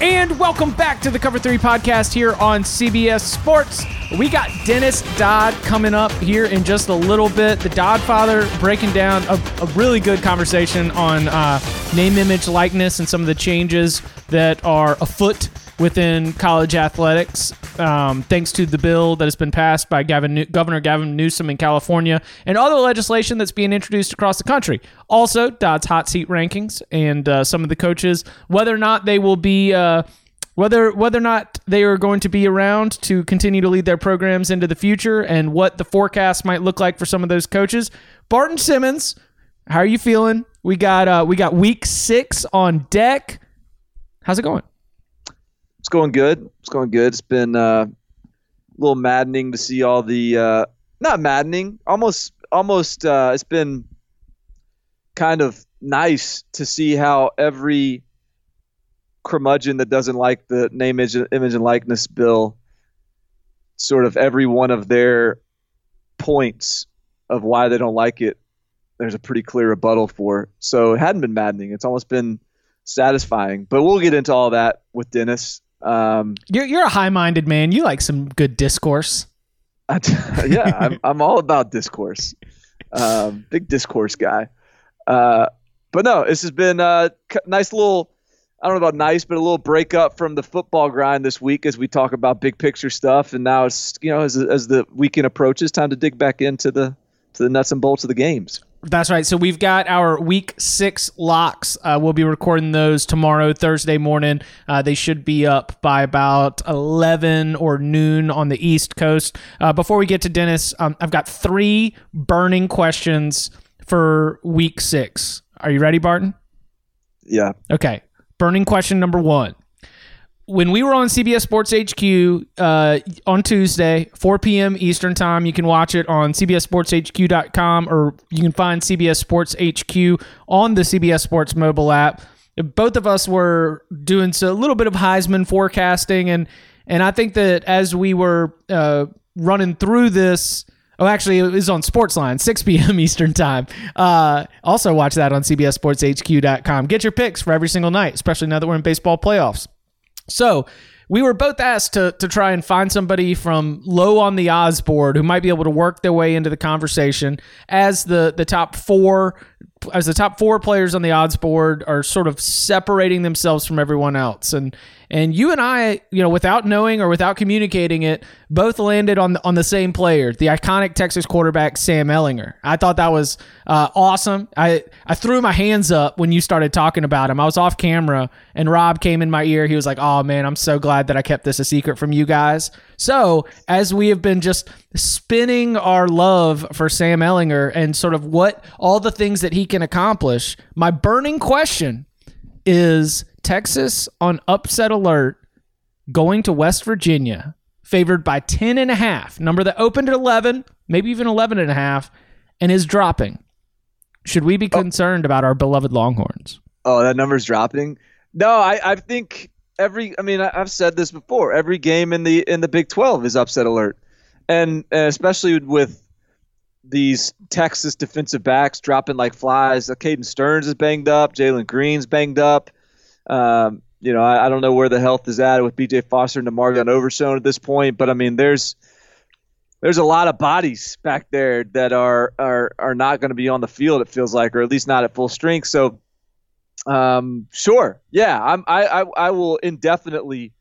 And welcome back to the Cover 3 podcast here on CBS Sports. We got Dennis Dodd coming up here in just a little bit. The Dodd father breaking down a, a really good conversation on uh, name, image, likeness, and some of the changes that are afoot within college athletics, um, thanks to the bill that has been passed by Gavin New- Governor Gavin Newsom in California and other legislation that's being introduced across the country. Also, Dodd's hot seat rankings and uh, some of the coaches, whether or not they will be. Uh, whether whether or not they are going to be around to continue to lead their programs into the future and what the forecast might look like for some of those coaches. Barton Simmons, how are you feeling? We got uh, we got week six on deck. How's it going? It's going good. It's going good. It's been uh, a little maddening to see all the uh, not maddening, almost almost. Uh, it's been kind of nice to see how every curmudgeon that doesn't like the name, image, image and likeness bill, sort of every one of their points of why they don't like it, there's a pretty clear rebuttal for. So it hadn't been maddening. It's almost been satisfying. But we'll get into all that with Dennis. Um, You're you're a high minded man. You like some good discourse. I yeah, I'm, I'm all about discourse. Um, big discourse guy. Uh, but no, this has been a nice little. I don't know about nice, but a little breakup from the football grind this week as we talk about big picture stuff. And now it's you know as as the weekend approaches, time to dig back into the to the nuts and bolts of the games. That's right. So we've got our week six locks. Uh, we'll be recording those tomorrow, Thursday morning. Uh, they should be up by about 11 or noon on the East Coast. Uh, before we get to Dennis, um, I've got three burning questions for week six. Are you ready, Barton? Yeah. Okay. Burning question number one. When we were on CBS Sports HQ uh, on Tuesday, 4 p.m. Eastern Time, you can watch it on CBSSportsHQ.com or you can find CBS Sports HQ on the CBS Sports mobile app. Both of us were doing a little bit of Heisman forecasting, and and I think that as we were uh, running through this, Oh, actually, it was on Sportsline, 6 p.m. Eastern Time. Uh, also, watch that on CBSSportsHQ.com. Get your picks for every single night, especially now that we're in baseball playoffs. So, we were both asked to, to try and find somebody from low on the odds board who might be able to work their way into the conversation as the, the top four as the top four players on the odds board are sort of separating themselves from everyone else. And and you and I you know without knowing or without communicating it both landed on the, on the same player the iconic Texas quarterback Sam Ehlinger. I thought that was uh, awesome. I I threw my hands up when you started talking about him. I was off camera and Rob came in my ear. He was like oh man I'm so glad that I kept this a secret from you guys so as we have been just spinning our love for Sam Ehlinger and sort of what all the things that he can accomplish, my burning question is Texas on upset alert going to West Virginia, favored by 10 and a half, number that opened at 11, maybe even 11 and a half, and is dropping. Should we be oh. concerned oh. about our beloved Longhorns? Oh, that number's dropping? No, I, I think every I mean I've said this before. Every game in the in the Big 12 is upset alert and especially with these Texas defensive backs dropping like flies. Uh, Caden Sterns is banged up. Jalen Green's banged up. Um, you know, I, I, don't know where the health is at with B.J. Foster and Demarvion Overshown at this point, but I mean, there's there's a lot of bodies back there that are are are not going to be on the field. It feels like, or at least not at full strength. So, um, sure, yeah, I'm I I, I will indefinitely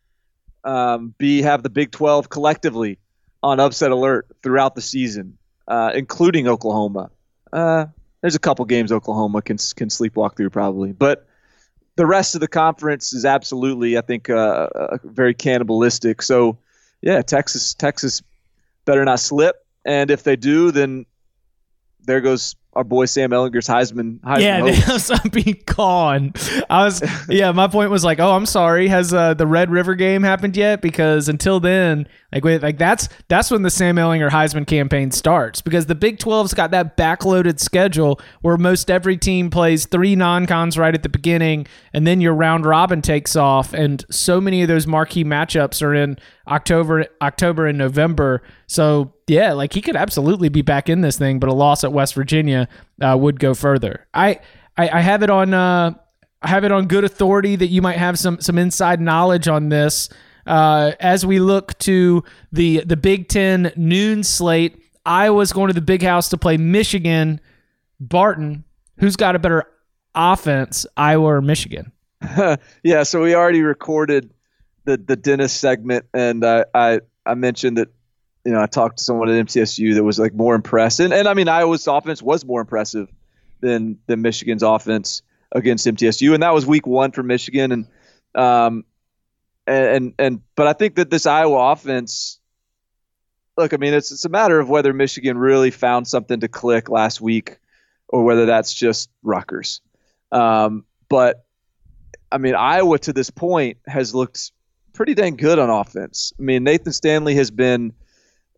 um, be have the Big 12 collectively on upset alert throughout the season, uh, including Oklahoma. Uh, there's a couple games Oklahoma can can sleepwalk through probably, but the rest of the conference is absolutely, I think, uh, uh, very cannibalistic. So, yeah, Texas Texas better not slip, and if they do, then there goes our boy Sam Ehlinger's Heisman. Heisman yeah, hopes. I'm being gone. I was, yeah. My point was like, oh, I'm sorry. Has uh, the Red River game happened yet? Because until then, like, wait, like that's that's when the Sam Ehlinger Heisman campaign starts. Because the Big 12's got that backloaded schedule where most every team plays three non-cons right at the beginning, and then your round robin takes off, and so many of those marquee matchups are in October, October and November. So yeah, like he could absolutely be back in this thing, but a loss at West Virginia uh, would go further. I, I I have it on uh I have it on good authority that you might have some some inside knowledge on this. Uh, as we look to the the Big Ten noon slate, Iowa's going to the Big House to play Michigan. Barton, who's got a better offense, Iowa or Michigan? yeah, so we already recorded the the Dennis segment, and I I, I mentioned that you know I talked to someone at MTSU that was like more impressed, and, and I mean Iowa's offense was more impressive than than Michigan's offense against MTSU, and that was week one for Michigan, and um and and, and but I think that this Iowa offense. Look, I mean, it's it's a matter of whether Michigan really found something to click last week, or whether that's just Rutgers. Um, but I mean, Iowa to this point has looked pretty dang good on offense. I mean, Nathan Stanley has been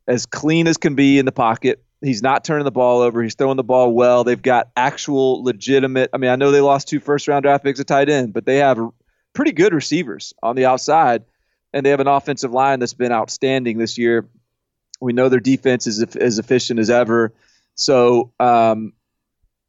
as clean as can be in the pocket. He's not turning the ball over. He's throwing the ball well. They've got actual legitimate. I mean, I know they lost two first round draft picks at tight end, but they have pretty good receivers on the outside, and they have an offensive line that's been outstanding this year. We know their defense is as efficient as ever. So, um,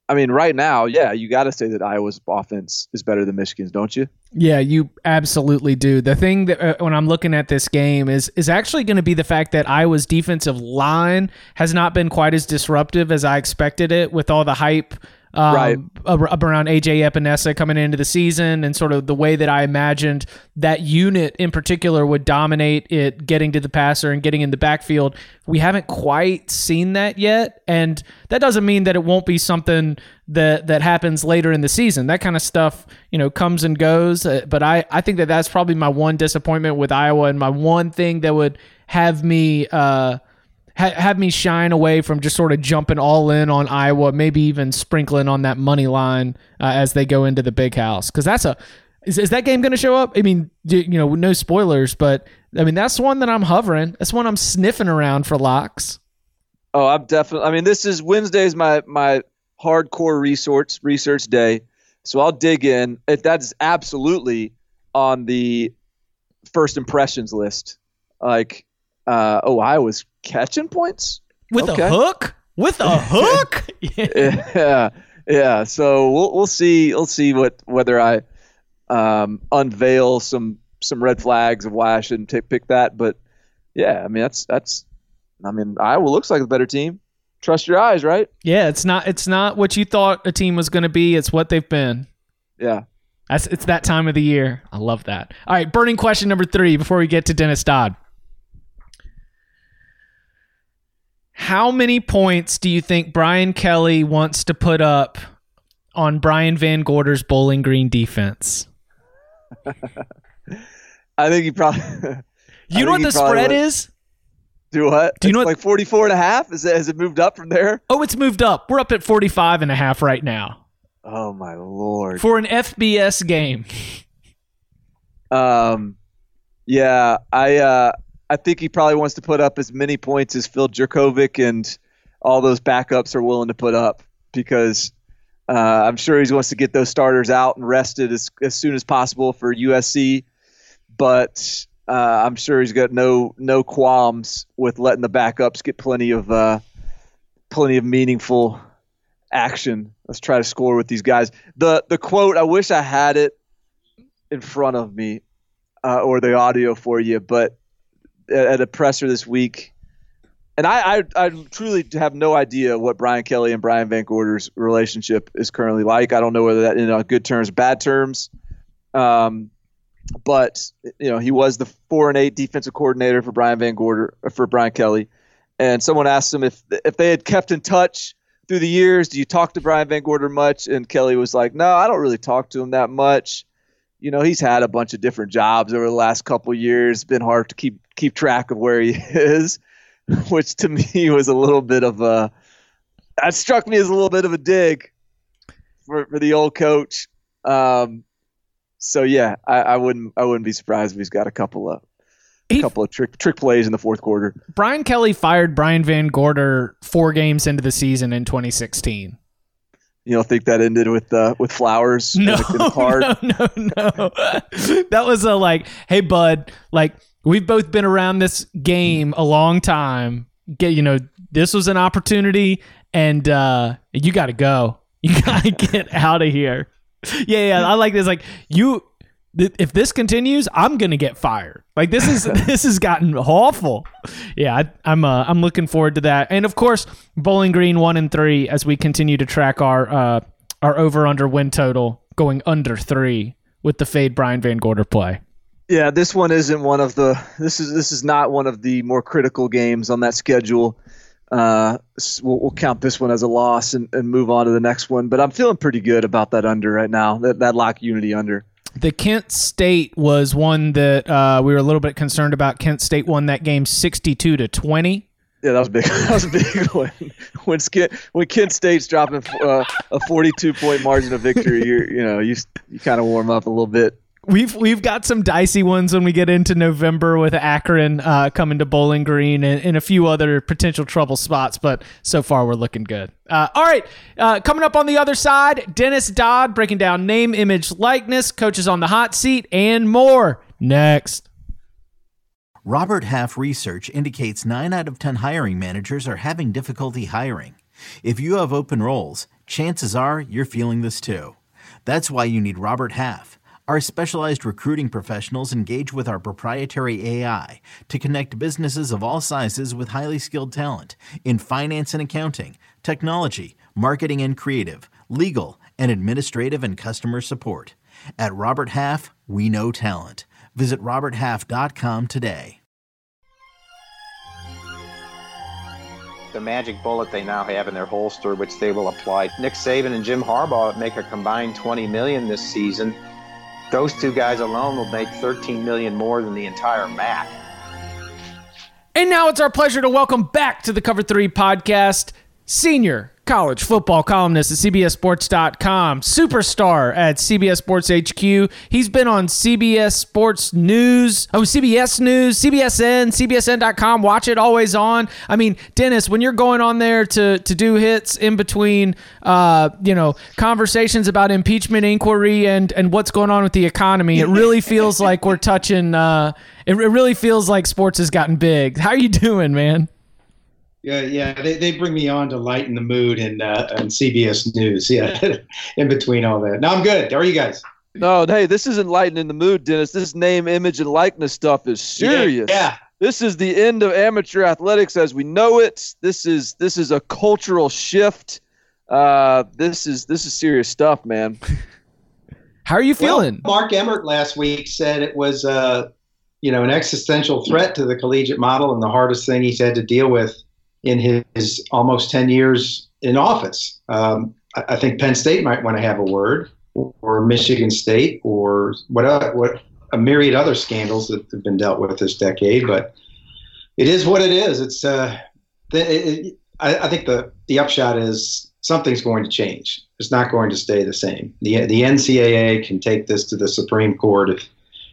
I mean, right now, yeah, you got to say that Iowa's offense is better than Michigan's, don't you? Yeah, you absolutely do. The thing that uh, when I'm looking at this game is is actually going to be the fact that Iowa's defensive line has not been quite as disruptive as I expected it with all the hype um, Right. around AJ Epenesa coming into the season and sort of the way that I imagined that unit in particular would dominate it getting to the passer and getting in the backfield. We haven't quite seen that yet, and that doesn't mean that it won't be something that that happens later in the season. That kind of stuff, you know, comes and goes. Uh, but I I think that that's probably my one disappointment with Iowa, and my one thing that would have me. Uh, ha- have me shine away from just sort of jumping all in on Iowa, maybe even sprinkling on that money line uh, as they go into the big house. Because that's a is, is that game going to show up? I mean, you know, no spoilers, but I mean that's one that I'm hovering. That's one I'm sniffing around for locks. Oh, I'm definitely. I mean, this is Wednesday's my my hardcore research research day, so I'll dig in. If that's absolutely on the first impressions list, like, uh, oh, I was catching points With Okay. a hook? With a hook? Yeah. yeah. So we'll we'll see we'll see what whether I um, unveil some some red flags of why I shouldn't take, pick that. But yeah, I mean that's that's. I mean Iowa looks like a better team. Trust your eyes, right? yeah, it's not it's not what you thought a team was going to be. It's what they've been. Yeah. That's, it's that time of the year. I love that. All right, burning question number three before we get to Dennis Dodd. How many points do you think Brian Kelly wants to put up on Brian VanGorder's Bowling Green defense? I think he probably You know what the spread would. is? do what? Do you know what- like 44 and a half? Is it, has it moved up from there? Oh, it's moved up. We're up at 45 and a half right now Oh my lord. for an FBS game. Um, yeah, I uh, I think he probably wants to put up as many points as Phil Jurkovec and all those backups are willing to put up because uh, I'm sure he wants to get those starters out and rested as as soon as possible for USC. But uh, I'm sure he's got no no qualms with letting the backups get plenty of uh, plenty of meaningful action. Let's try to score with these guys. The the quote I wish I had it in front of me uh, or the audio for you, but at, a presser this week, and I, I I truly have no idea what Brian Kelly and Brian VanGorder's relationship is currently like. I don't know whether that in uh, good terms, bad terms. Um, but you know he was the four and eight defensive coordinator for Brian VanGorder for Brian Kelly, and someone asked him if if they had kept in touch through the years. Do you talk to Brian VanGorder much? And Kelly was like, No, I don't really talk to him that much. You know, he's had a bunch of different jobs over the last couple years. It's been hard to keep keep track of where he is, which to me was a little bit of a that struck me as a little bit of a dig for, for the old coach. Um, so yeah, I, I, wouldn't I wouldn't be surprised if he's got a couple of a couple of trick trick plays in the fourth quarter. Brian Kelly fired Brian VanGorder four games into the season in 2016. You don't think that ended with uh, with flowers? No, no, no, no. that was a like, hey, bud, like we've both been around this game a long time. Get you know, this was an opportunity, and uh, you got to go. You got to get out of here. Yeah, yeah. I like this. Like you, if this continues, I'm gonna get fired. Like this is this has gotten awful. Yeah, I, am uh, I'm looking forward to that. And of course, Bowling Green one and three as we continue to track our uh, our over under win total going under three with the fade Brian VanGorder play. Yeah, this one isn't one of the. This is this is not one of the more critical games on that schedule uh, we'll, we'll, count this one as a loss and, and, move on to the next one. But I'm feeling pretty good about that under right now. That that lock unity under. The Kent State was one that uh, we were a little bit concerned about. Kent State won that game 62 to 20. Yeah, that was big. That was a big one. When Kent, when Kent State's dropping uh, a 42 point margin of victory, you you know you you kind of warm up a little bit we've we've got some dicey ones when we get into November with Akron uh, coming to Bowling Green and, and, a few other potential trouble spots, but so far we're looking good. Uh, all right, uh, coming up on the other side, Dennis Dodd breaking down name, image, likeness, coaches on the hot seat, and more next. Robert Half research indicates nine out of ten hiring managers are having difficulty hiring. If you have open roles, chances are you're feeling this too. That's why you need Robert Half. Our specialized recruiting professionals engage with our proprietary AI to connect businesses of all sizes with highly skilled talent in finance and accounting, technology, marketing and creative, legal, and administrative and customer support. At Robert Half, we know talent. Visit RobertHalf.com today. The magic bullet they now have in their holster, which they will apply. Nick Saban and Jim Harbaugh make a combined 20 million this season those two guys alone will make 13 million more than the entire MAC. And now it's our pleasure to welcome back to the Cover 3 podcast, senior college football columnist at CBSSports.com, superstar at CBS Sports HQ. He's been on CBS Sports News, oh, CBS News, CBSN, CBSN.com. Watch it always on. I mean, Dennis, when you're going on there to, to do hits in between, uh, you know, conversations about impeachment inquiry and, and what's going on with the economy, it really feels like we're touching, uh, it, it really feels like sports has gotten big. How are you doing, man? Yeah, yeah, they, they bring me on to lighten the mood and uh, and CBS News. Yeah, in between all that. No, I'm good. How are you guys? No, hey, this isn't lightening the mood, Dennis. This name, image, and likeness stuff is serious. Yeah. yeah. This is the end of amateur athletics as we know it. This is this is a cultural shift. Uh, this is this is serious stuff, man. How are you feeling? Well, Mark Emmert last week said it was uh, you know, an existential threat to the collegiate model and the hardest thing he's had to deal with in his almost 10 years in office. Um, I, think Penn State might want to have a word, or Michigan State, or what, what a myriad other scandals that have been dealt with this decade. But it is what it is. It's uh, it, it, I, I, think the the upshot is something's going to change. It's not going to stay the same. The the NCAA can take this to the Supreme Court if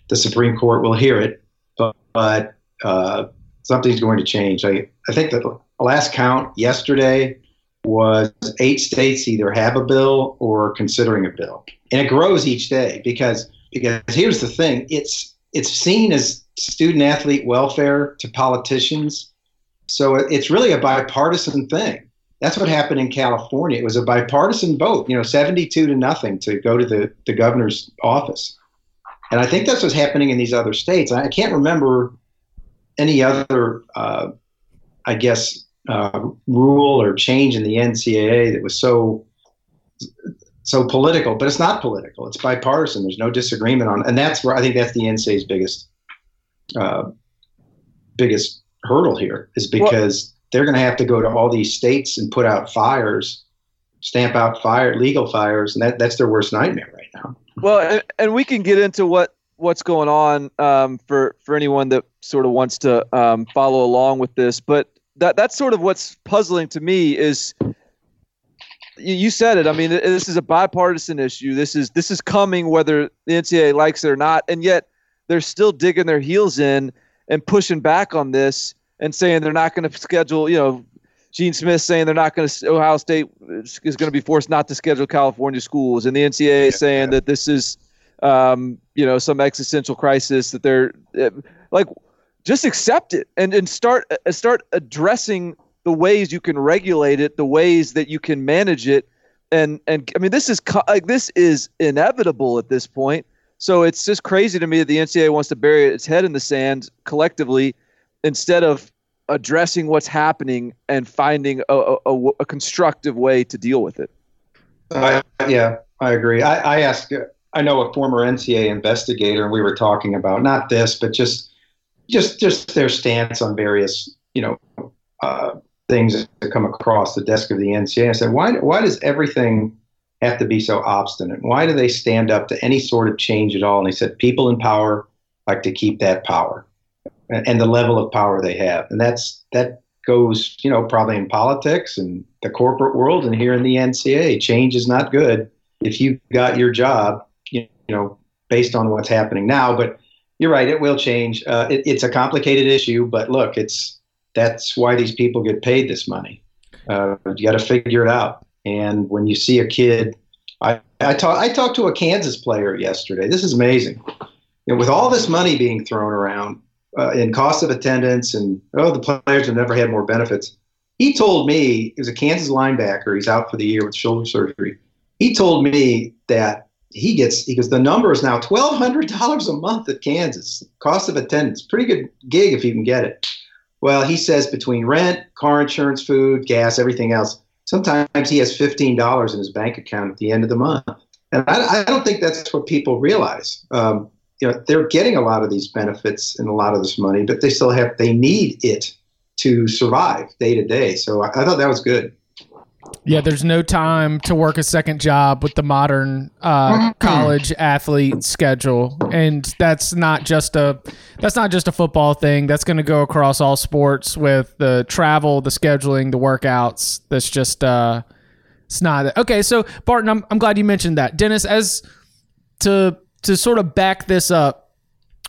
the Supreme Court will hear it, but, but uh, something's going to change. I I think that last count yesterday was eight states either have a bill or considering a bill, and it grows each day because because here's the thing: it's it's seen as student athlete welfare to politicians, so it's really a bipartisan thing. That's what happened in California. It was a bipartisan vote, you know, 72 to nothing to go to the, the governor's office. And I think that's what's happening in these other states. I can't remember any other, uh, I guess, uh, rule or change in the NCAA that was so so political, but it's not political. It's bipartisan. There's no disagreement on, and that's where I think that's the NCAA's biggest uh, biggest hurdle here is because well, they're going to have to go to all these states and put out fires, stamp out fire legal fires, and that, that's their worst nightmare right now. Well, and, and we can get into what what's going on um, for for anyone that sort of wants to um, follow along with this, but that that's sort of what's puzzling to me is you said it. I mean, this is a bipartisan issue. This is this is coming whether the NCAA likes it or not, and yet they're still digging their heels in and pushing back on this and saying they're not going to schedule. You know, Gene Smith saying they're not going to. Ohio State is going to be forced not to schedule California schools, and the NCAA yeah, saying yeah. that this is, um, you know, some existential crisis that they're like. Just accept it and and start uh, start addressing the ways you can regulate it, the ways that you can manage it, and and I mean this is like this is inevitable at this point. So it's just crazy to me that the NCAA wants to bury its head in the sand collectively instead of addressing what's happening and finding a, a, a constructive way to deal with it. Uh, yeah, I agree. I, I asked. I know a former NCAA investigator, and we were talking about not this, but just just just their stance on various you know uh, things that come across the desk of the NCA. I said, why, why does everything have to be so obstinate? Why do they stand up to any sort of change at all? And they said, people in power like to keep that power and the level of power they have. And that's that goes, you know, probably in politics and the corporate world and here in the NCA. Change is not good if you got your job, you know, based on what's happening now. But you're right, it will change. Uh, it, it's a complicated issue, but look, it's that's why these people get paid this money. Uh, you got to figure it out. And when you see a kid, I, I, talk, I talked to a Kansas player yesterday. This is amazing. With all this money being thrown around uh, in cost of attendance and, oh, the players have never had more benefits. He told me, he was a Kansas linebacker. He's out for the year with shoulder surgery. He told me that he gets, he goes, the number is now $1,200 a month at Kansas. Cost of attendance. Pretty good gig if you can get it. Well, he says between rent, car insurance, food, gas, everything else, sometimes he has $15 in his bank account at the end of the month. And I, I don't think that's what people realize. Um, you know, they're getting a lot of these benefits and a lot of this money, but they still have, they need it to survive day to day. So I, I thought that was good. Yeah, there's no time to work a second job with the modern uh, mm-hmm. college athlete schedule, and that's not just a that's not just a football thing. That's going to go across all sports with the travel, the scheduling, the workouts. That's just uh, it's not okay. So Barton, I'm I'm glad you mentioned that, Dennis. As to to sort of back this up,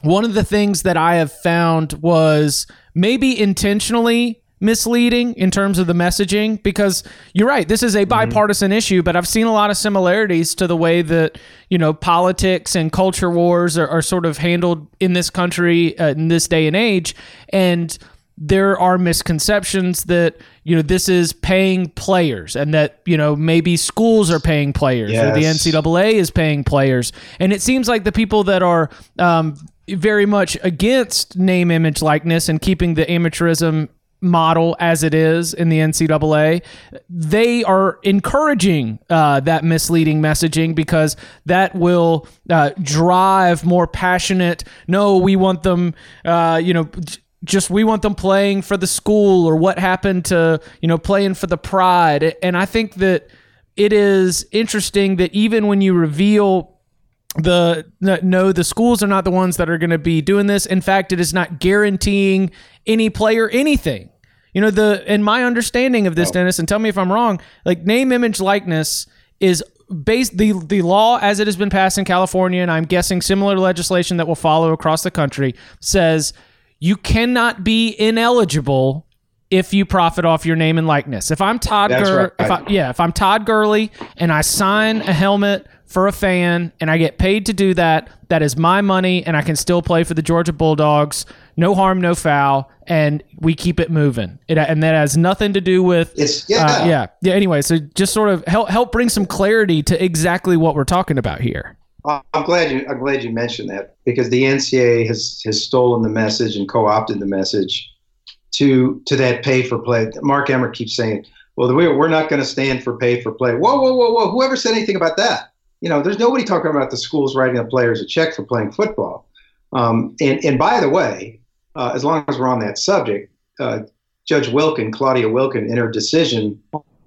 one of the things that I have found was maybe intentionally misleading in terms of the messaging because you're right this is a mm-hmm. bipartisan mm-hmm. issue but i've seen a lot of similarities to the way that you know politics and culture wars are, are sort of handled in this country uh, in this day and age and there are misconceptions that you know this is paying players and that you know maybe schools are paying players yes. or the ncaa is paying players and it seems like the people that are um, very much against name image likeness and keeping the amateurism model as it is in the NCAA, they are encouraging uh, that misleading messaging because that will uh, drive more passionate. No, we want them, uh, you know. Just we want them playing for the school or what happened to, you know, playing for the pride. And I think that it is interesting that even when you reveal the no the schools are not the ones that are going to be doing this in fact it is not guaranteeing any player anything you know, the in my understanding of this. Dennis, and tell me if I'm wrong, like name, image, likeness is based the the law as it has been passed in California, and I'm guessing similar legislation that will follow across the country says you cannot be ineligible if you profit off your name and likeness. If I'm Todd Gurley, right. if I, yeah, if I'm Todd Gurley and I sign a helmet for a fan and I get paid to do that, that is my money and I can still play for the Georgia Bulldogs no harm, no foul, and we keep it moving. It, and that has nothing to do with it's yeah uh, yeah yeah. Anyway, so just sort of help help bring some clarity to exactly what we're talking about here. I'm glad you I'm glad you mentioned that because the NCAA has has stolen the message and co-opted the message to to that pay for play. Mark Emmert keeps saying, well, we're not going to stand for pay for play. Whoa, whoa, whoa, whoa! Whoever said anything about that? You know, there's nobody talking about the schools writing the players a check for playing football. Um, and and by the way, uh, as long as we're on that subject, uh, Judge Wilken, Claudia Wilken, in her decision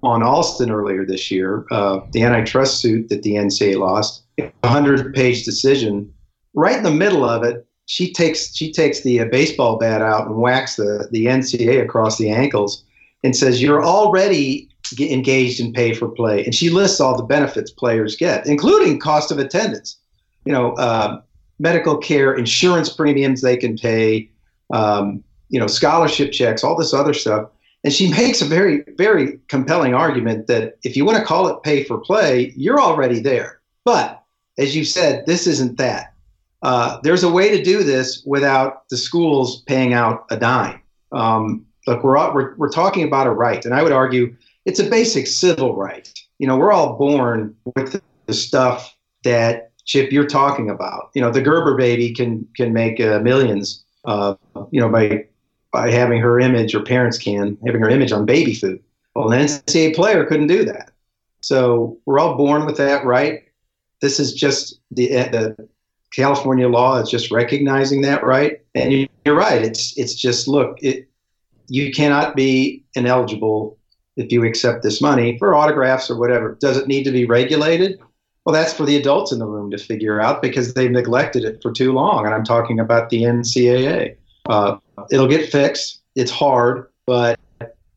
on Alston earlier this year, uh, the antitrust suit that the NCAA lost, a hundred-page decision. Right in the middle of it, she takes she takes the uh, baseball bat out and whacks the the NCAA across the ankles and says you're already engaged in pay for play, and she lists all the benefits players get, including cost of attendance. You know, uh, medical care, insurance premiums they can pay, um, you know, scholarship checks, all this other stuff. And she makes a very, very compelling argument that if you want to call it pay for play, you're already there. But as you said, this isn't that. Uh, there's a way to do this without the schools paying out a dime. Um, look, we're, we're, we're talking about a right, and I would argue it's a basic civil right. You know, we're all born with the stuff that Chip, you're talking about. You know, the Gerber baby can can make uh, millions. Uh, you know, by by having her image, or parents can having her image on baby food. Well, an NCAA player couldn't do that. So we're all born with that, right? This is just the uh, the California law is just recognizing that, right? And you're right. It's it's just look, it you cannot be ineligible if you accept this money for autographs or whatever. Does it need to be regulated? Well, that's for the adults in the room to figure out because they've neglected it for too long. And I'm talking about the NCAA. Uh, it'll get fixed. It's hard, but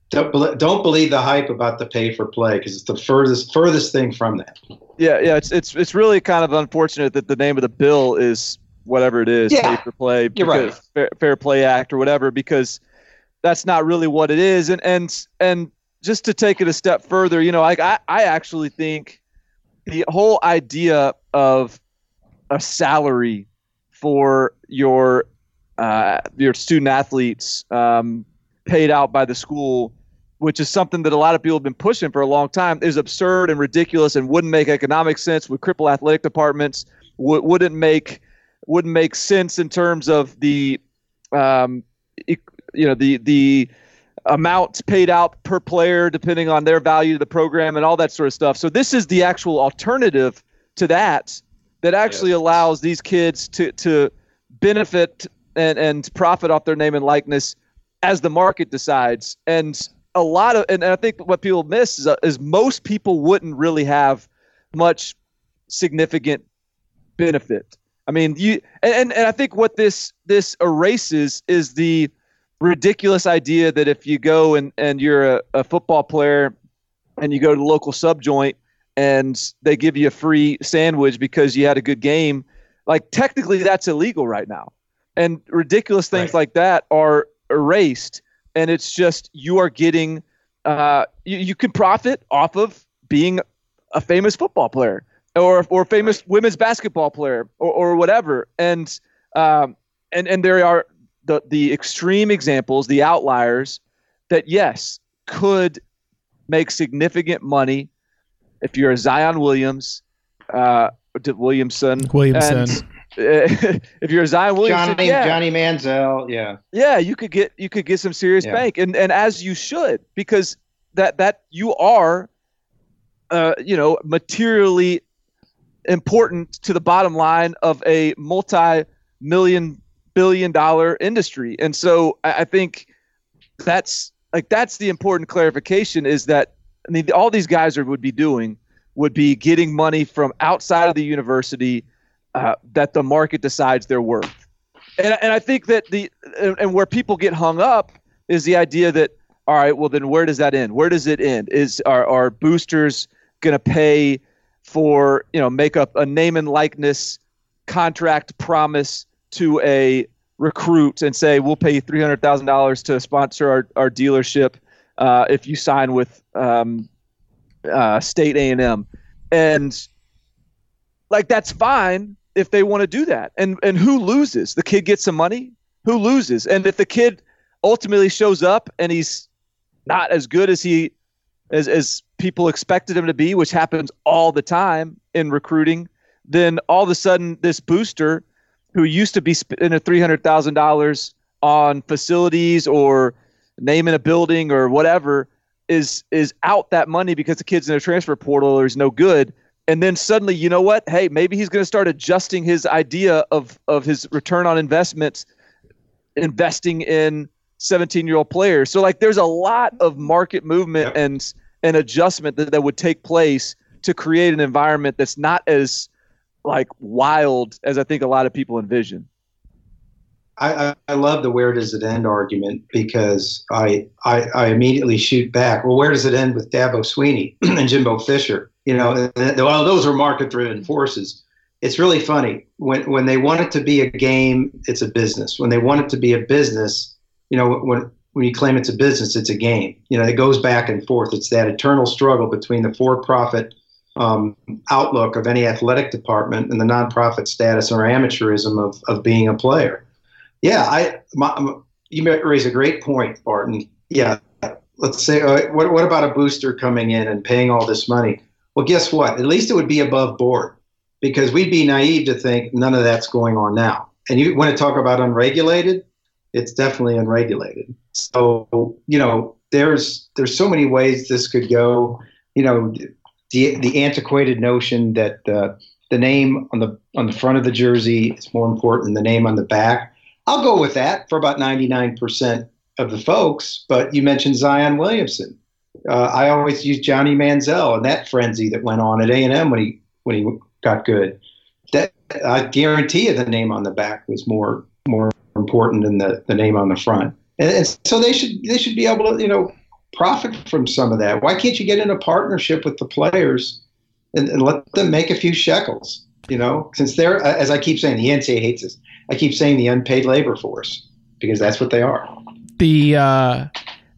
don't, don't believe the hype about the pay for play because it's the furthest furthest thing from that. Yeah, yeah, it's it's it's really kind of unfortunate that the name of the bill is whatever it is, yeah. pay for play, right. fair, fair Play Act or whatever, because that's not really what it is. And and and just to take it a step further, you know, I I actually think the whole idea of a salary for your uh, your student athletes um, paid out by the school, which is something that a lot of people have been pushing for a long time, is absurd and ridiculous and wouldn't make economic sense. Would cripple athletic departments. W- wouldn't make wouldn't make sense in terms of the um, you know the the amounts paid out per player depending on their value to the program and all that sort of stuff. So this is the actual alternative to that that actually allows these kids to to benefit and and profit off their name and likeness as the market decides. And a lot of and I think what people miss is, uh, is most people wouldn't really have much significant benefit. I mean, you and, and I think what this this erases is the ridiculous idea that if you go and, and you're a, a football player and you go to the local sub joint and they give you a free sandwich because you had a good game, like technically that's illegal right now. And ridiculous things right. like that are erased. And it's just you are getting, uh, you, you can profit off of being a famous football player or or famous women's basketball player or, or whatever. And um, and and there are the the extreme examples, the outliers that yes could make significant money if you're a Zion Williams, uh, Williamson, Williamson. And, if you're a Zion Williamson, Johnny, yeah. Johnny Manziel, yeah, yeah, you could get you could get some serious yeah. bank, and and as you should, because that that you are, uh, you know, materially important to the bottom line of a multi-million billion dollar industry. And so I, think that's like that's the important clarification is that I mean all these guys are would be doing would be getting money from outside of the university uh, that the market decides they're worth. And, and I think that the and, and where people get hung up is the idea that all right, well then where does that end? Where does it end? Is are, are boosters going to pay for you know make up a name and likeness contract promise to a recruit and say, we'll pay you $300,000 to sponsor our, our dealership uh, if you sign with um, uh, State A&M. And like, that's fine if they want to do that. And, and who loses? The kid gets some money? Who loses? And if the kid ultimately shows up and he's not as good as he as, as people expected him to be, which happens all the time in recruiting, then all of a sudden this booster – who used to be spending $300,000 on facilities or naming a building or whatever is is out that money because the kid's in a transfer portal or is no good. And then suddenly, you know what? Hey, maybe he's going to start adjusting his idea of of his return on investments, investing in 17 year old players. So like, there's a lot of market movement and and adjustment that, that would take place to create an environment that's not as like wild as I think a lot of people envision. I, I, love the where does it end argument because I, I, I immediately shoot back. Well, where does it end with Dabo Swinney and Jimbo Fisher? You know, well, those are market driven forces. It's really funny when when they want it to be a game, it's a business. When they want it to be a business, you know, when when you claim it's a business, it's a game. You know, it goes back and forth. It's that eternal struggle between the for-profit um, outlook of any athletic department and the nonprofit status or amateurism of, of being a player. Yeah, I my, you raise a great point, Barton. Yeah, let's say uh, what what about a booster coming in and paying all this money? Well, guess what? At least it would be above board because we'd be naive to think none of that's going on now. And you want to talk about unregulated? It's definitely unregulated. So you know, there's there's so many ways this could go. You know, the the antiquated notion that uh, the name on the on the front of the jersey is more important than the name on the back. I'll go with that for about 99% of the folks. But you mentioned Zion Williamson. Uh, I always use Johnny Manziel and that frenzy that went on at A and M when he when he got good. That I guarantee you, the name on the back was more more important than the, the name on the front. And, and so they should they should be able to you know profit from some of that. Why can't you get in a partnership with the players and, and let them make a few shekels? You know, since they're as I keep saying, the NCAA hates this. I keep saying the unpaid labor force because that's what they are. The uh,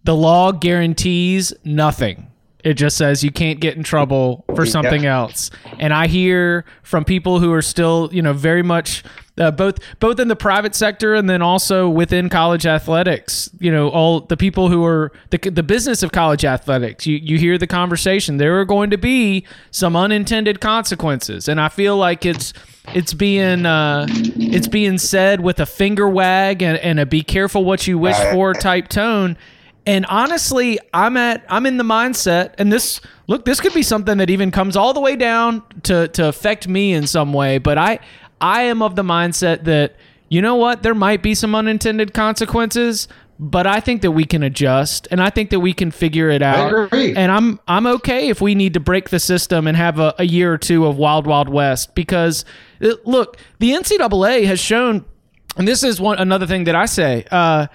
the law guarantees nothing. It just says you can't get in trouble for something Yeah. else. And I hear from people who are still, you know, very much uh, both both in the private sector and then also within college athletics. You know, all the people who are the the business of college athletics. You you hear the conversation. There are going to be some unintended consequences, and I feel like it's it's being uh, it's being said with a finger wag and, and a be careful what you wish for type tone. And honestly, I'm at I'm in the mindset, and this look, this could be something that even comes all the way down to to affect me in some way. But I I am of the mindset that you know what, there might be some unintended consequences, but I think that we can adjust, and I think that we can figure it out. And I'm I'm okay if we need to break the system and have a, a year or two of wild wild west because uh, look, the NCAA has shown, and this is one another thing that I say. Uh,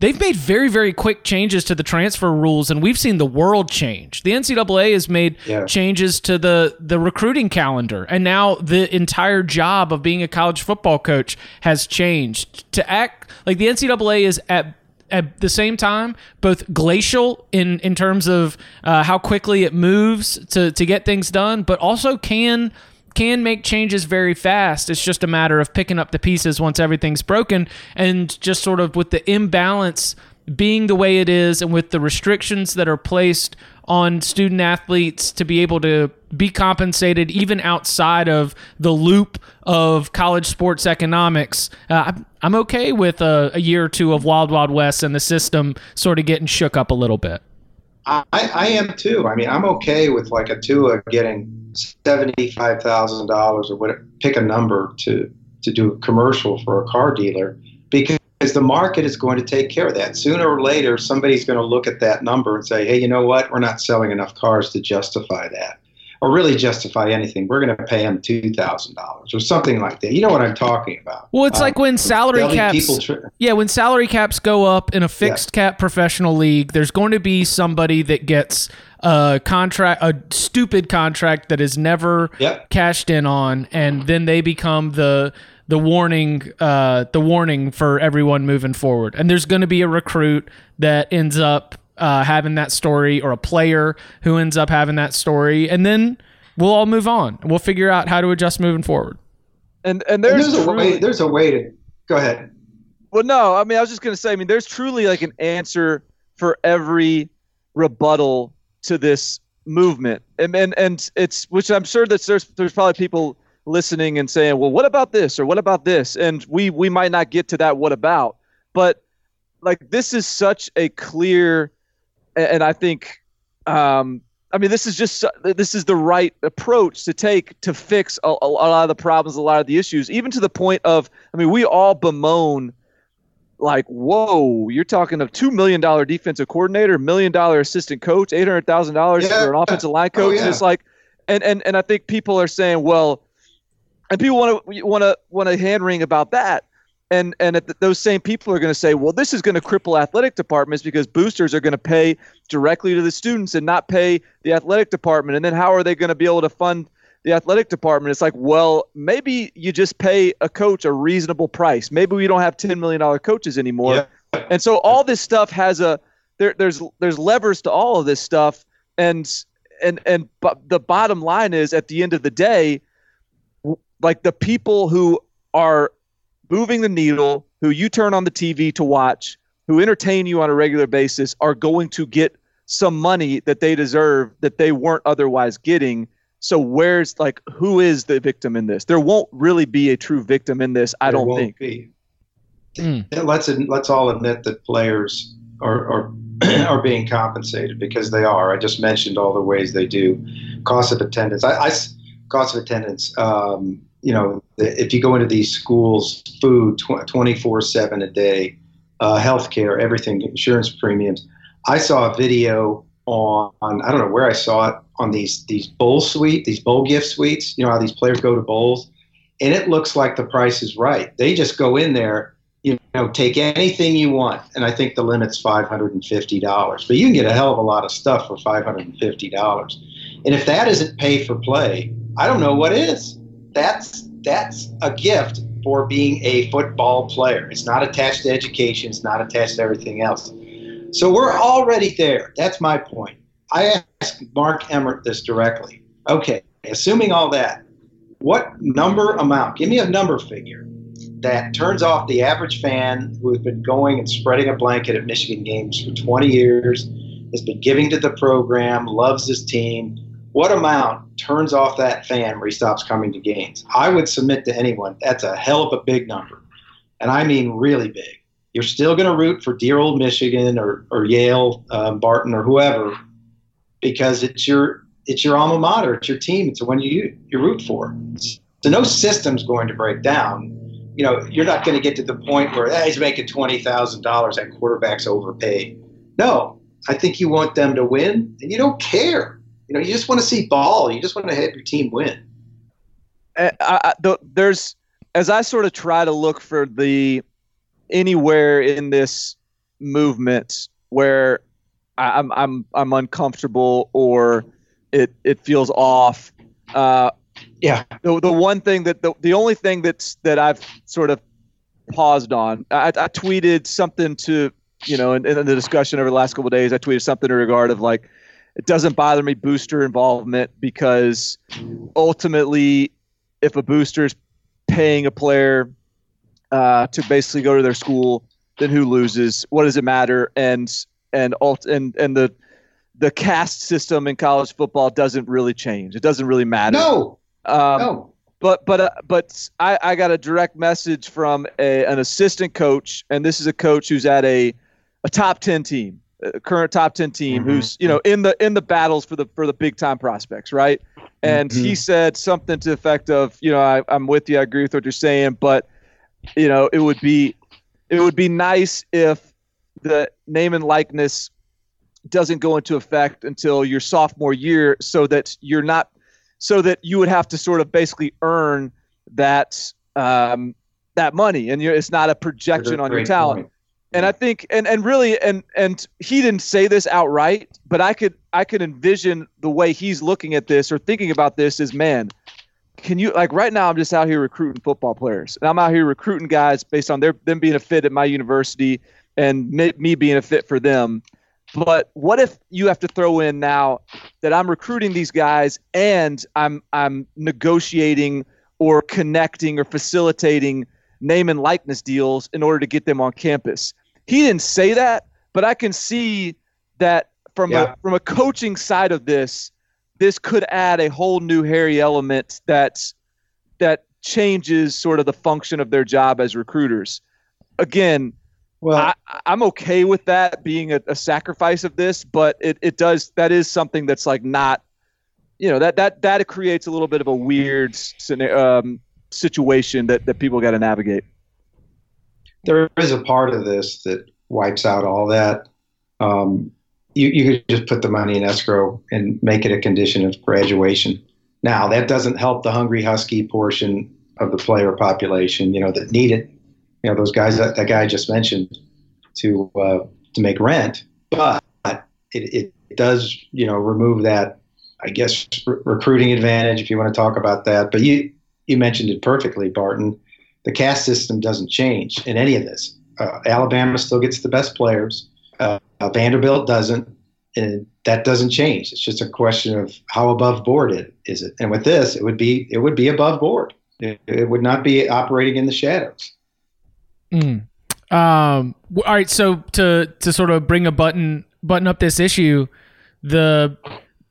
They've made very, very quick changes to the transfer rules, and we've seen the world change. The NCAA has made Yeah. changes to the the recruiting calendar, and now the entire job of being a college football coach has changed. To act like the NCAA is at at the same time both glacial in in terms of uh, how quickly it moves to to get things done, but also can can make changes very fast. It's just a matter of picking up the pieces once everything's broken and just sort of with the imbalance being the way it is and with the restrictions that are placed on student athletes to be able to be compensated even outside of the loop of college sports economics. Uh, I'm, okay with a, a year or two of Wild Wild West and the system sort of getting shook up a little bit. I, I am too. I mean, I'm okay with like a Tua getting seventy-five thousand dollars or whatever. Pick a number to to do a commercial for a car dealer because the market is going to take care of that. Sooner or later, somebody's going to look at that number and say, "Hey, you know what? We're not selling enough cars to justify that." Or really justify anything. We're going to pay them two thousand dollars or something like that. You know what I'm talking about? Well, it's Um, like when salary caps. people yeah, when salary caps go up in a fixed cap professional league, there's going to be somebody that gets a contract, a stupid contract that is never Yep. cashed in on, and then they become the the warning, uh, the warning for everyone moving forward. And there's going to be a recruit that ends up uh, having that story, or a player who ends up having that story, and then we'll all move on. We'll figure out how to adjust moving forward. And and And there's, there's a way. There's a way to go ahead. Well, no, I mean, I was just going to say, I mean, there's truly like an answer for every rebuttal to this movement, and and, and it's which I'm sure that there's there's probably people listening and saying, well, what about this or what about this, and we we might not get to that what about, but like this is such a clear, a- and I think um, I mean, this is just this is the right approach to take to fix a, a, lot of the problems, a lot of the issues, even to the point of, I mean, we all bemoan like, whoa, you're talking a two million dollar defensive coordinator, million dollar assistant coach, eight hundred thousand yeah. dollars for an offensive line coach. Oh, yeah. It's like, and and and I think people are saying, well, and people want to want to want to hand wring about that and and the, those same people are going to say, well, this is going to cripple athletic departments because boosters are going to pay directly to the students and not pay the athletic department. And then how are they going to be able to fund the athletic department? It's like, well, maybe you just pay a coach a reasonable price. Maybe we don't have ten million dollar coaches anymore. Yeah. And so all this stuff has a there, there's there's levers to all of this stuff, and and and but the bottom line is at the end of the day, like the people who are moving the needle, who you turn on the TV to watch, who entertain you on a regular basis, are going to get some money that they deserve that they weren't otherwise getting. So where's like who is the victim in this? There won't really be a true victim in this. I there don't think. Be. Mm. Let's let's all admit that players are are are being compensated because they are. I just mentioned all the ways they do. Cost of attendance. I, I cost of attendance. Um, you know, if you go into these schools, food 24 7 a day, uh, healthcare, everything, insurance premiums. I saw a video on, I don't know where I saw it, on these, these bowl suite, these bowl gift suites. You know how these players go to bowls? And it looks like the price is right. They just go in there, you know, take anything you want. And I think the limit's $550. But you can get a hell of a lot of stuff for $550. And if that isn't pay for play, I don't know what is that's that's a gift for being a football player. It's not attached to education. It's not attached to everything else. So we're already there. That's my point. I asked Mark Emmert this directly. Okay, assuming all that, what number amount? Give me a number figure that turns off the average fan who has been going and spreading a blanket at Michigan games for 20 years, has been giving to the program, loves his team, what amount turns off that fan where he stops coming to games? I would submit to anyone that's a hell of a big number. And I mean really big. You're still going to root for dear old Michigan or, or Yale, um, Barton, or whoever because it's your it's your alma mater, it's your team, it's the one you you root for. So no system's going to break down. You know, you're not going to get to the point where hey, he's making twenty thousand dollars and quarterbacks overpaid. No, I think you want them to win, and you don't care you know, you just want to see ball. You just want to have your team win. I, I, the, there's as I sort of try to look for the anywhere in this movement where I'm I'm I'm uncomfortable or it it feels off. Uh, yeah. The the one thing that the the only thing that's that I've sort of paused on. I, I tweeted something to you know in, in the discussion over the last couple of days. I tweeted something in regard of like it doesn't bother me booster involvement because ultimately, if a booster is paying a player uh, to basically go to their school, then who loses? What does it matter? And and ult- and and the the caste system in college football doesn't really change. It doesn't really matter. No. Um, no. But but uh, but I, I got a direct message from a, an assistant coach, and this is a coach who's at a a top ten team, current top 10 team mm-hmm. who's you know in the in the battles for the for the big time prospects right and mm-hmm. he said something to the effect of you know I, i'm with you i agree with what you're saying but you know it would be it would be nice if the name and likeness doesn't go into effect until your sophomore year so that you're not so that you would have to sort of basically earn that um, that money and you it's not a projection on your talent point and I think and and really and and he didn't say this outright, but I could I could envision the way he's looking at this or thinking about this is man, can you like right now I'm just out here recruiting football players and I'm out here recruiting guys based on their them being a fit at my university and me, me being a fit for them. But what if you have to throw in now that I'm recruiting these guys and I'm I'm negotiating or connecting or facilitating name and likeness deals in order to get them on campus. He didn't say that, but I can see that from yeah. a from a coaching side of this, this could add a whole new hairy element that that changes sort of the function of their job as recruiters. Again, Well, I, I'm okay with that being a, a sacrifice of this, but it, it does that is something that's like not, you know, that that that creates a little bit of a weird um, situation that that people got to navigate. There is a part of this that wipes out all that. Um, you, you could just put the money in escrow and make it a condition of graduation. Now that doesn't help the hungry husky portion of the player population, you know, that need it. You know, those guys that, that guy just mentioned to uh, to make rent, but it, it does, you know, remove that, I guess, re- recruiting advantage if you want to talk about that. But you you mentioned it perfectly, Barton. The caste system doesn't change in any of this. Uh, Alabama still gets the best players. Uh, Vanderbilt doesn't, and that doesn't change. It's just a question of how above board it is it. And with this, it would be it would be above board. It, it would not be operating in the shadows. Mm. Um, all right. So to to sort of bring a button button up this issue, the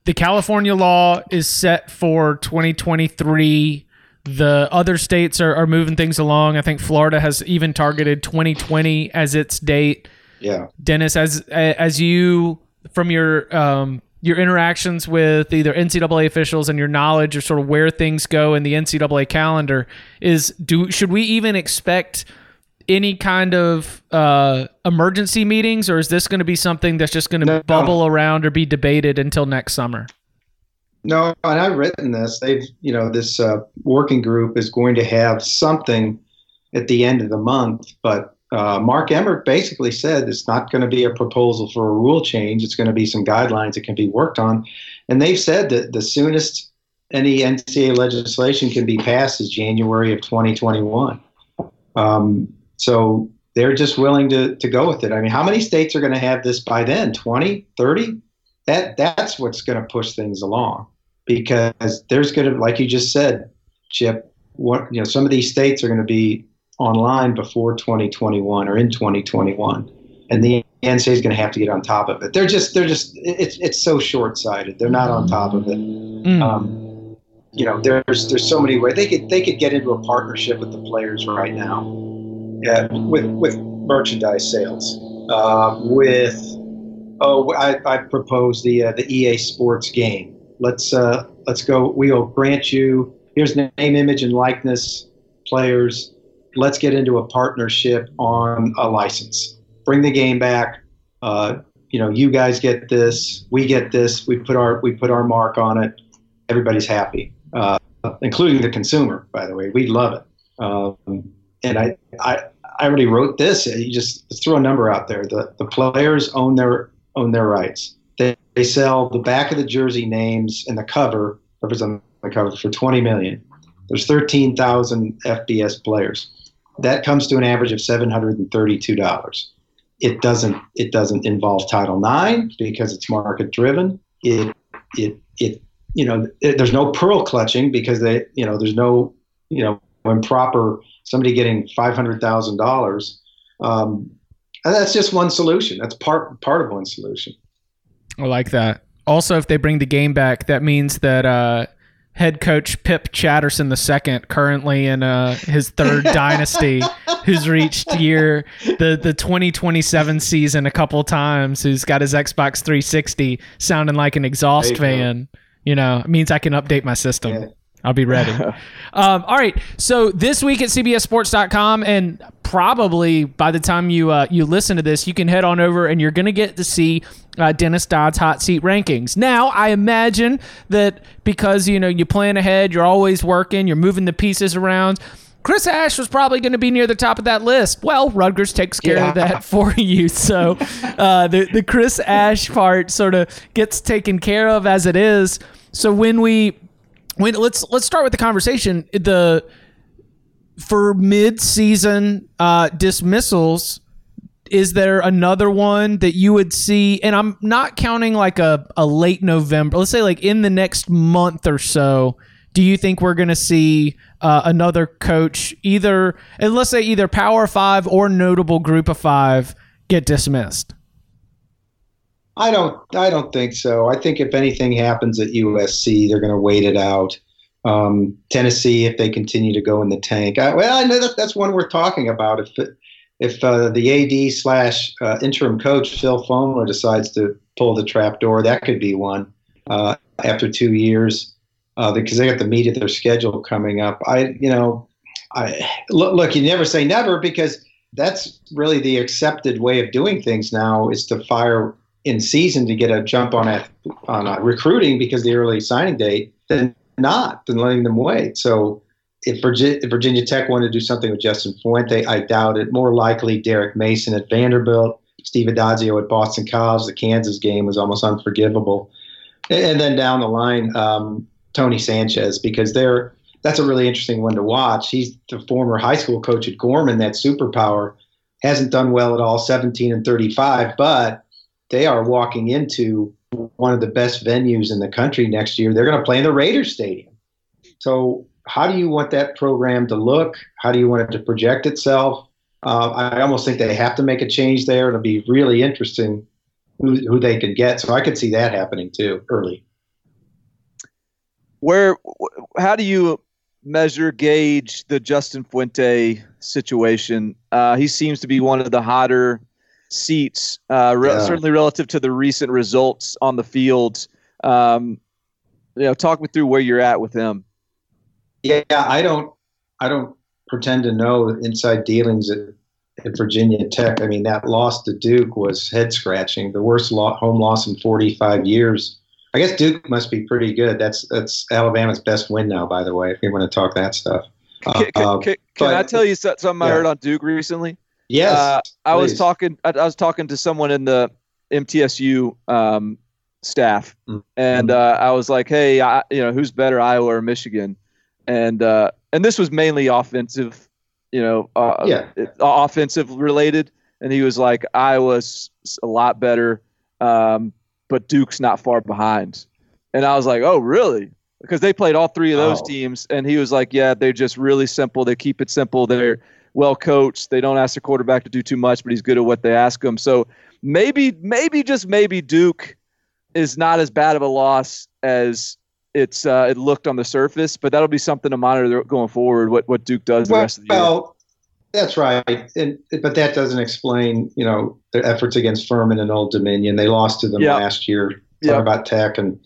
the California law is set for 2023. The other states are, are moving things along. I think Florida has even targeted 2020 as its date. Yeah, Dennis, as as you from your um, your interactions with either NCAA officials and your knowledge of sort of where things go in the NCAA calendar, is do should we even expect any kind of uh, emergency meetings, or is this going to be something that's just going to No. bubble around or be debated until next summer? No, and I've written this. They've, you know, this uh, working group is going to have something at the end of the month. But uh, Mark Emmert basically said it's not going to be a proposal for a rule change. It's going to be some guidelines that can be worked on. And they've said that the soonest any NCA legislation can be passed is January of 2021. Um, so they're just willing to, to go with it. I mean, how many states are going to have this by then? 20, 30? That, that's what's going to push things along because there's going to, like you just said, Chip, what, you know, some of these states are going to be online before 2021 or in 2021. And the NCAA is going to have to get on top of it. They're just, they're just, it's, it's so short-sighted. They're not on top of it. Mm. Um, you know, there's there's so many ways they could they could get into a partnership with the players right now, yeah, with with merchandise sales, uh, with oh I, I propose the uh, the EA Sports game. Let's uh, let's go. We'll grant you here's name, image, and likeness players. Let's get into a partnership on a license. Bring the game back. Uh, you know, you guys get this, we get this. We put our we put our mark on it. Everybody's happy uh, including the consumer. By the way, we love it. Um, and I, I, I already wrote this. You just throw a number out there. The the players own their own their rights. They, they sell the back of the jersey names and the cover represent the cover for 20 million. There's 13,000 FBS players. That comes to an average of $732. It doesn't it doesn't involve Title IX because it's market driven. It it it you know, it, there's no pearl clutching because they, you know, there's no, you know, improper somebody getting five hundred thousand um, dollars. That's just one solution. That's part part of one solution. I like that. Also, if they bring the game back, that means that uh, head coach Pip Chatterson II, currently in uh, his third dynasty, who's reached year the the 2027 season a couple times, who's got his Xbox 360 sounding like an exhaust you go. fan. You know, it means I can update my system. Yeah. I'll be ready. um, all right. So this week at CBSSports.com, and probably by the time you uh, you listen to this, you can head on over and you're going to get to see uh, Dennis Dodd's hot seat rankings. Now, I imagine that because you know you plan ahead, you're always working, you're moving the pieces around. Chris Ash was probably going to be near the top of that list. Well, Rutgers takes care of that for you. So uh, the the Chris Ash part sort of gets taken care of as it is. So when we when let's let's start with the conversation. The for mid-season uh, dismissals, is there another one that you would see? And I'm not counting like a, a late November. Let's say like in the next month or so. Do you think we're going to see uh, another coach either, and let's say either Power Five or notable Group of Five get dismissed? I don't. I don't think so. I think if anything happens at USC, they're going to wait it out. Um, Tennessee, if they continue to go in the tank, I, well, I know that that's one we're talking about. If if uh, the AD slash uh, interim coach Phil Fulmer decides to pull the trap door, that could be one uh, after two years uh, because they got the meat of their schedule coming up. I, you know, I look, look, you never say never because that's really the accepted way of doing things now is to fire in season to get a jump on a, on a recruiting because the early signing date, than not, than letting them wait. So if Virginia, if Virginia Tech wanted to do something with Justin Fuente, I doubt it. More likely, Derek Mason at Vanderbilt, Steve Addazio at Boston College. The Kansas game was almost unforgivable, and then down the line, um, Tony Sanchez because they're that's a really interesting one to watch. He's the former high school coach at Gorman. That superpower hasn't done well at all, 17 and 35, but they are walking into one of the best venues in the country next year. They're going to play in the Raiders Stadium. So how do you want that program to look? How do you want it to project itself? Uh, I almost think they have to make a change there. It'll be really interesting who, who they could get. So I could see that happening too early. Where, how do you measure, gauge the Justin Fuente situation? Uh, he seems to be one of the hotter seats, uh, re- Yeah. certainly relative to the recent results on the field. Um, you know, talk me through where you're at with him. Yeah, I don't, I don't pretend to know inside dealings at, at Virginia Tech. I mean, that loss to Duke was head scratching, the worst lo- home loss in 45 years. I guess Duke must be pretty good. That's that's Alabama's best win now, by the way. If you want to talk that stuff. Uh, Can, can, uh, can, can I tell you so- something I yeah. heard on Duke recently? Yes, Uh, I was talking. I, I was talking to someone in the MTSU um, staff, Mhm. and uh, I was like, "Hey, I, you know, who's better, Iowa or Michigan?" And uh, and this was mainly offensive, you know, uh, Yeah. it- offensive related. And he was like, "Iowa's a lot better, um, but Duke's not far behind." And I was like, "Oh, really?" Because they played all three of those Oh. teams, and he was like, "Yeah, they're just really simple. They keep it simple. They're well coached. They don't ask the quarterback to do too much, but he's good at what they ask him. So maybe, maybe just maybe Duke is not as bad of a loss as it's uh, it looked on the surface. But that'll be something to monitor going forward. What what Duke does the rest of the year. well, that's right, and but that doesn't explain, you know, their efforts against Furman and Old Dominion. They lost to them Yeah. last year. Talk Yeah. about Tech and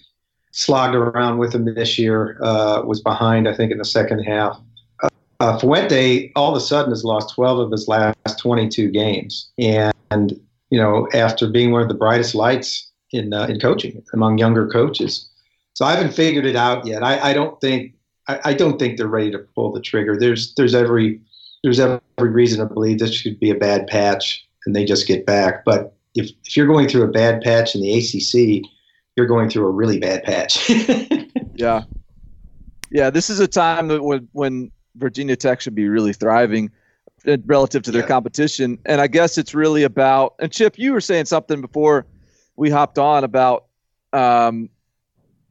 slogged around with them this year. Uh, was behind, I think, in the second half. Uh, Fuente all of a sudden has lost 12 of his last 22 games, and you know, after being one of the brightest lights in uh, in coaching among younger coaches. So I haven't figured it out yet. I, I don't think I, I don't think they're ready to pull the trigger. There's there's every there's every reason to believe this should be a bad patch and they just get back. But if if you're going through a bad patch in the ACC, you're going through a really bad patch. Yeah, yeah. This is a time that when when Virginia Tech should be really thriving uh, relative to their Yeah. competition. And I guess it's really about. And Chip, you were saying something before we hopped on about um,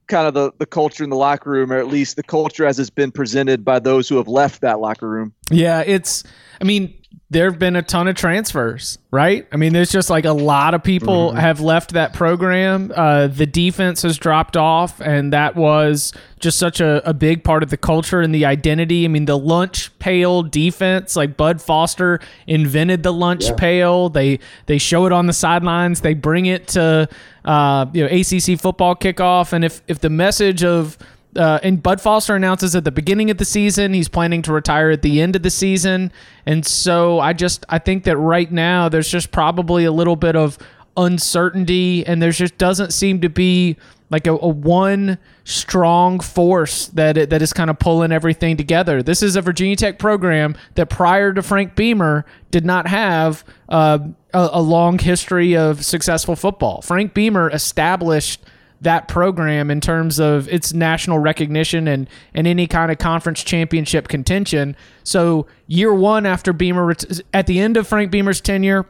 kind of the the culture in the locker room, or at least the culture as it's been presented by those who have left that locker room. Yeah, it's. I mean, there have been a ton of transfers, right? I mean, there's just like a lot of people Mm-hmm. have left that program. Uh, the defense has dropped off, and that was just such a, a big part of the culture and the identity. I mean, the lunch pail defense, like Bud Foster invented the lunch pail. They they show it on the sidelines. They bring it to uh, you know ACC football kickoff, and if if the message of uh, and Bud Foster announces at the beginning of the season he's planning to retire at the end of the season, and so I just I think that right now there's just probably a little bit of uncertainty, and there just doesn't seem to be like a, a one strong force that that is kind of pulling everything together. This is a Virginia Tech program that prior to Frank Beamer did not have uh, a, a long history of successful football. Frank Beamer established that program in terms of its national recognition and, and any kind of conference championship contention. So year one after Beamer, at the end of Frank Beamer's tenure,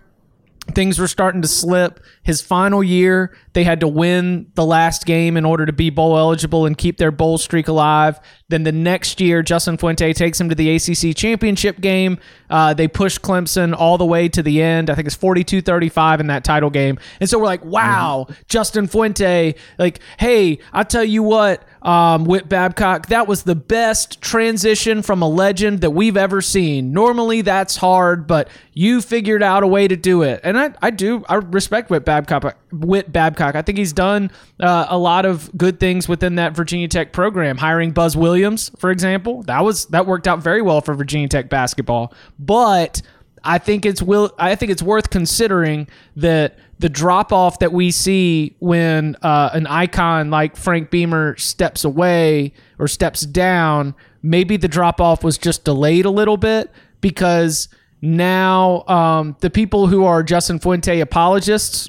things were starting to slip. His final year, they had to win the last game in order to be bowl eligible and keep their bowl streak alive. Then the next year, Justin Fuente takes him to the ACC championship game Uh, they pushed Clemson all the way to the end. I think it's 42-35 in that title game. And so we're like, wow, Justin Fuente, like, hey, I tell you what, um, Whit Babcock, that was the best transition from a legend that we've ever seen. Normally that's hard, but you figured out a way to do it. And I, I do, I respect Whit Babcock. Whit Babcock. I think he's done uh, a lot of good things within that Virginia Tech program. Hiring Buzz Williams, for example, that was that worked out very well for Virginia Tech basketball. But I think it's will. I think it's worth considering that the drop off that we see when uh, an icon like Frank Beamer steps away or steps down, maybe the drop off was just delayed a little bit because now um, the people who are Justin Fuente apologists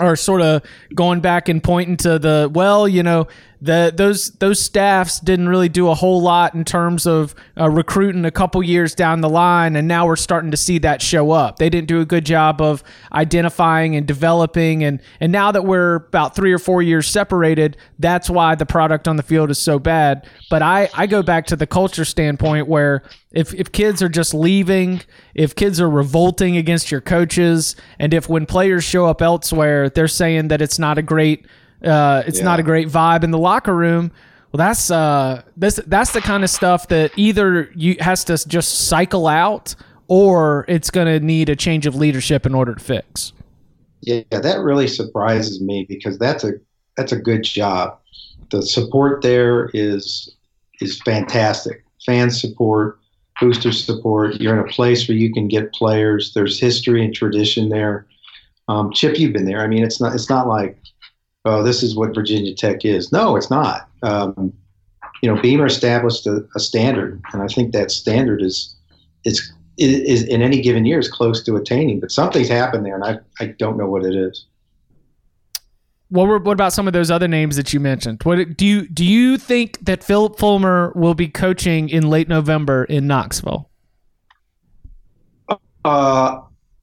are sort of going back and pointing to the well, you know, the those those staffs didn't really do a whole lot in terms of uh, recruiting a couple years down the line, and now we're starting to see that show up. They didn't do a good job of identifying and developing, and and now that we're about three or four years separated, that's why the product on the field is so bad. But I I go back to the culture standpoint where if if kids are just leaving, if kids are revolting against your coaches, and if when players show up elsewhere, they're saying that it's not a great uh, it's not a great vibe in the locker room. Well, that's uh, this that's the kind of stuff that either you has to just cycle out, or it's going to need a change of leadership in order to fix. Yeah, that really surprises me because that's a that's a good job. The support there is is fantastic. Fan support, booster support. You're in a place where you can get players. There's history and tradition there. Um, Chip, you've been there. I mean, it's not it's not like oh, this is what Virginia Tech is. No, it's not. Um, you know, Beamer established a, a, standard, and I think that standard is is is in any given year is close to attaining. But something's happened there, and I I don't know what it is. What were, what about some of those other names that you mentioned? What do you do you think that Philip Fulmer will be coaching in late November in Knoxville? Uh,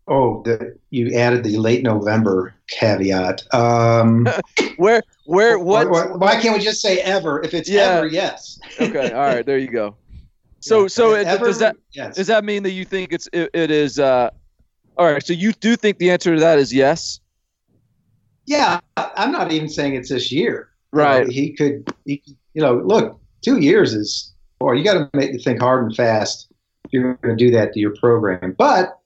oh, the, you added the late November caveat. Um, where, where, what? Why, why, can't we just say ever? If it's yeah. ever, yes. okay, all right, there you go. So, yeah, so ever, does that yes. does that mean that you think it's it, it is? Uh, all right, so you do think the answer to that is yes? Yeah, I'm not even saying it's this year. Right. he could, he, you know, look, two years is, boy, you got to make you think hard and fast if you're going to do that to your program. But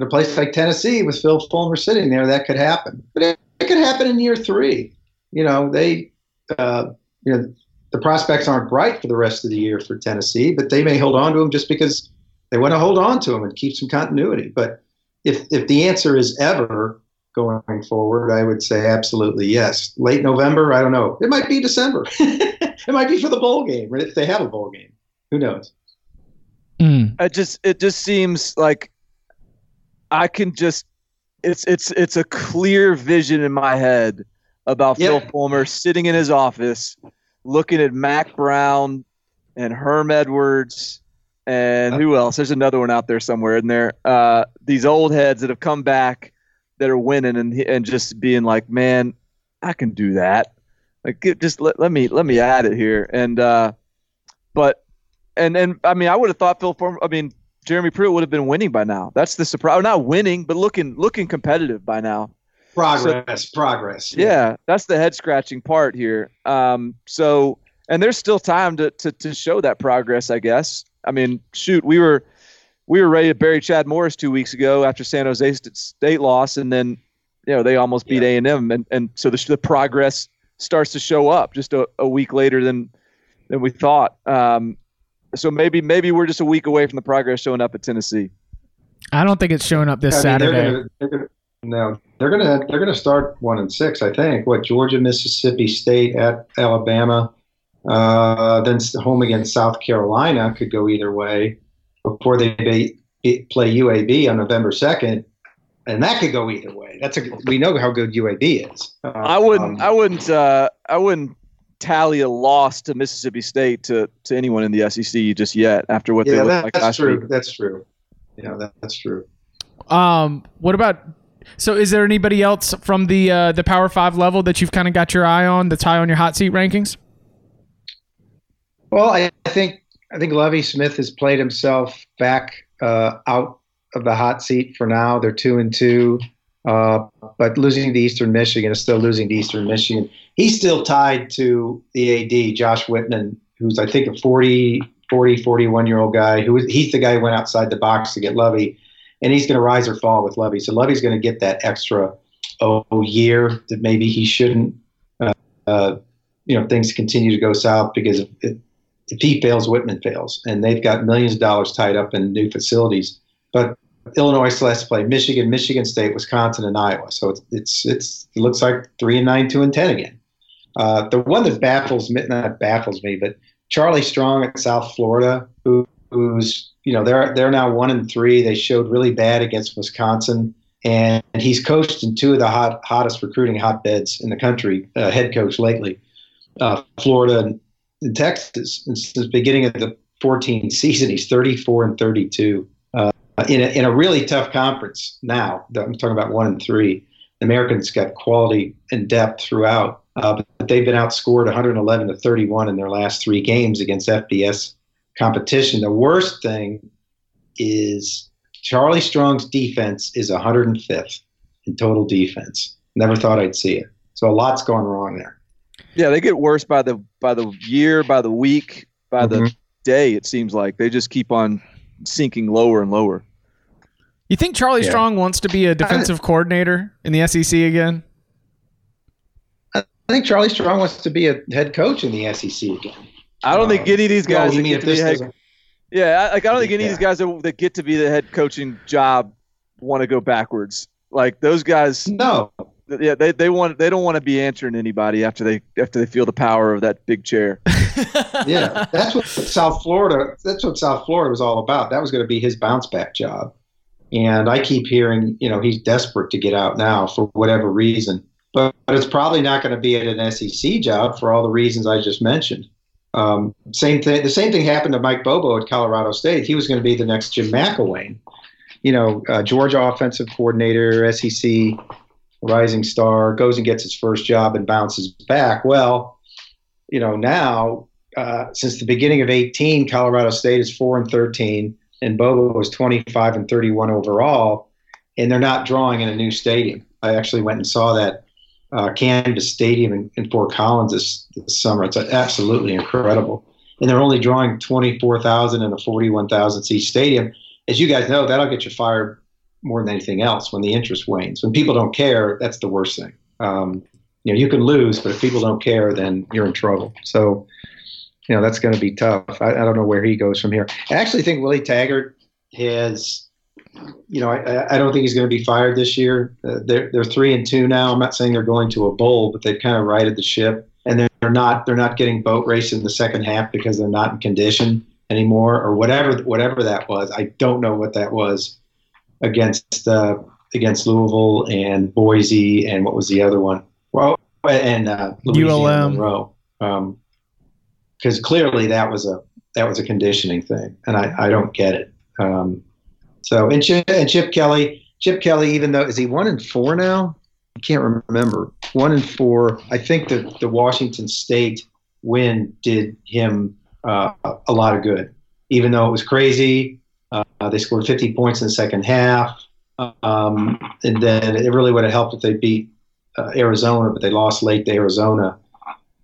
in a place like Tennessee with Phil Fulmer sitting there, that could happen. But it, it could happen in year three. You know, they, uh, you know, the prospects aren't bright for the rest of the year for Tennessee, but they may hold on to him just because they want to hold on to him and keep some continuity. But if if the answer is ever going forward, I would say absolutely yes. Late November, I don't know. It might be December. it might be for the bowl game if they have a bowl game. Who knows? Mm. It just it just seems like I can just it's it's it's a clear vision in my head about yep. Phil Fulmer sitting in his office looking at Mack Brown and Herm Edwards and who else? There's another one out there somewhere in there. Uh, these old heads that have come back that are winning and and just being like, man, I can do that. Like, just let, let me let me add it here. And uh, but and and I mean, I would have thought Phil Fulmer. I mean, Jeremy Pruitt would have been winning by now. That's the surprise. Not winning, but looking looking competitive by now. Progress, so, progress. Yeah. yeah. that's the head scratching part here. Um, so, and there's still time to, to to show that progress, I guess. I mean, shoot, we were we were ready to bury Chad Morris two weeks ago after San Jose State loss, and then you know they almost beat A and M, and and so the, the progress starts to show up just a, a week later than than we thought. Um, so maybe maybe we're just a week away from the progress showing up at Tennessee. I don't think it's showing up this I mean, Saturday. They're gonna, they're gonna, no, they're gonna they're gonna start one and six. I think. What Georgia, Mississippi State at Alabama, uh, then home against South Carolina could go either way before they play UAB on November second, and that could go either way. That's a we know how good UAB is. Uh, I wouldn't um, I wouldn't uh, I wouldn't tally a loss to Mississippi State to, to anyone in the SEC just yet after what yeah, they looked like that's last true. week. That's true. Yeah, that, that's true. Um, what about? So, is there anybody else from the uh, the Power Five level that you've kind of got your eye on that's high on your hot seat rankings? Well, I think I think Lovie Smith has played himself back uh, out of the hot seat for now. They're two and two, uh, but losing to Eastern Michigan is still losing to Eastern Michigan. He's still tied to the AD, Josh Whitman, who's I think a 40, 40 41 year old guy. Who he's the guy who went outside the box to get Lovie, and he's going to rise or fall with Lovie. So Lovie's going to get that extra oh, year that maybe he shouldn't. Uh, uh, you know, things continue to go south because if, if he fails, Whitman fails, and they've got millions of dollars tied up in new facilities. But Illinois to play Michigan, Michigan State, Wisconsin, and Iowa. So it's it's, it's it looks like three and nine, two and ten again. Uh, the one that baffles me, not baffles me, but Charlie Strong at South Florida, who, who's you know they're they're now one and three. They showed really bad against Wisconsin, and he's coached in two of the hot, hottest recruiting hotbeds in the country. Uh, head coach lately, uh, Florida and, and Texas. And since the beginning of the 14 season, he's 34 and 32 uh, in a, in a really tough conference. Now I'm talking about one and three. The Americans got quality and depth throughout, uh, but they've been outscored 111 to 31 in their last three games against FBS competition. The worst thing is Charlie Strong's defense is 105th in total defense. Never thought I'd see it. So a lot's going wrong there. Yeah, they get worse by the by the year, by the week, by mm-hmm. the day. It seems like they just keep on sinking lower and lower. You think Charlie yeah. Strong wants to be a defensive I, coordinator in the SEC again? I think Charlie Strong wants to be a head coach in the SEC again. I don't um, think any of these guys. No, get to be head, yeah, like I don't think any of these guys that get to be the head coaching job want to go backwards. Like those guys. No. Yeah, they, they want they don't want to be answering anybody after they after they feel the power of that big chair. yeah, that's what South Florida. That's what South Florida was all about. That was going to be his bounce back job. And I keep hearing, you know, he's desperate to get out now for whatever reason. But, but it's probably not going to be at an SEC job for all the reasons I just mentioned. Um, same thing. The same thing happened to Mike Bobo at Colorado State. He was going to be the next Jim McElwain. You know, uh, Georgia offensive coordinator, SEC rising star, goes and gets his first job and bounces back. Well, you know, now uh, since the beginning of 18, Colorado State is four and 13, and Bobo was 25 and 31 overall, and they're not drawing in a new stadium. I actually went and saw that uh, Canvas Stadium in, in Fort Collins this, this, summer. It's absolutely incredible. And they're only drawing 24,000 in a 41,000 seat stadium. As you guys know, that'll get you fired more than anything else when the interest wanes. When people don't care, that's the worst thing. Um, you know, you can lose, but if people don't care, then you're in trouble. So, you know, that's going to be tough. I, I, don't know where he goes from here. I actually think Willie Taggart has you know, I, I don't think he's going to be fired this year. Uh, they're they're three and two now. I'm not saying they're going to a bowl, but they've kind of righted the ship, and they're, they're not they're not getting boat race in the second half because they're not in condition anymore, or whatever whatever that was. I don't know what that was against uh, against Louisville and Boise, and what was the other one? Well, and uh, ULM. Monroe. Because clearly that was a that was a conditioning thing, and I, I don't get it. Um, so and Chip, and Chip Kelly, Chip Kelly, even though is he one and four now? I can't remember. One and four. I think that the Washington State win did him uh, a lot of good, even though it was crazy. Uh, they scored 50 points in the second half, um, and then it really would have helped if they beat uh, Arizona, but they lost late to Arizona.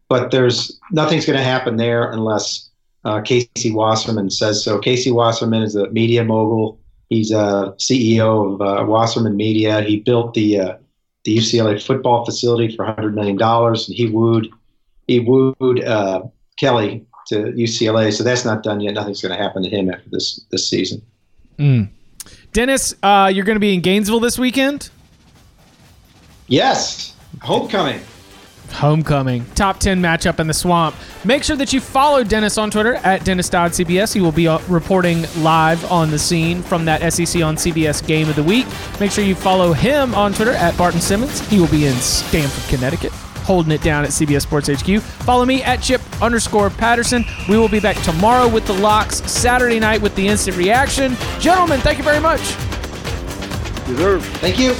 But there's nothing's going to happen there unless uh, Casey Wasserman says so. Casey Wasserman is a media mogul. He's a CEO of uh, Wasserman Media. He built the uh, the UCLA football facility for 100 million dollars, and he wooed he wooed uh, Kelly to UCLA. So that's not done yet. Nothing's going to happen to him after this this season. Mm. Dennis, uh, you're going to be in Gainesville this weekend. Yes, homecoming. Homecoming. Top 10 matchup in the swamp. Make sure that you follow Dennis on Twitter at Dennis Dodd CBS. He will be uh, reporting live on the scene from that SEC on CBS game of the week. Make sure you follow him on Twitter at Barton Simmons. He will be in Stamford, Connecticut, holding it down at CBS Sports HQ. Follow me at Chip underscore Patterson. We will be back tomorrow with the locks, Saturday night with the instant reaction. Gentlemen, thank you very much. Deserve. Thank you.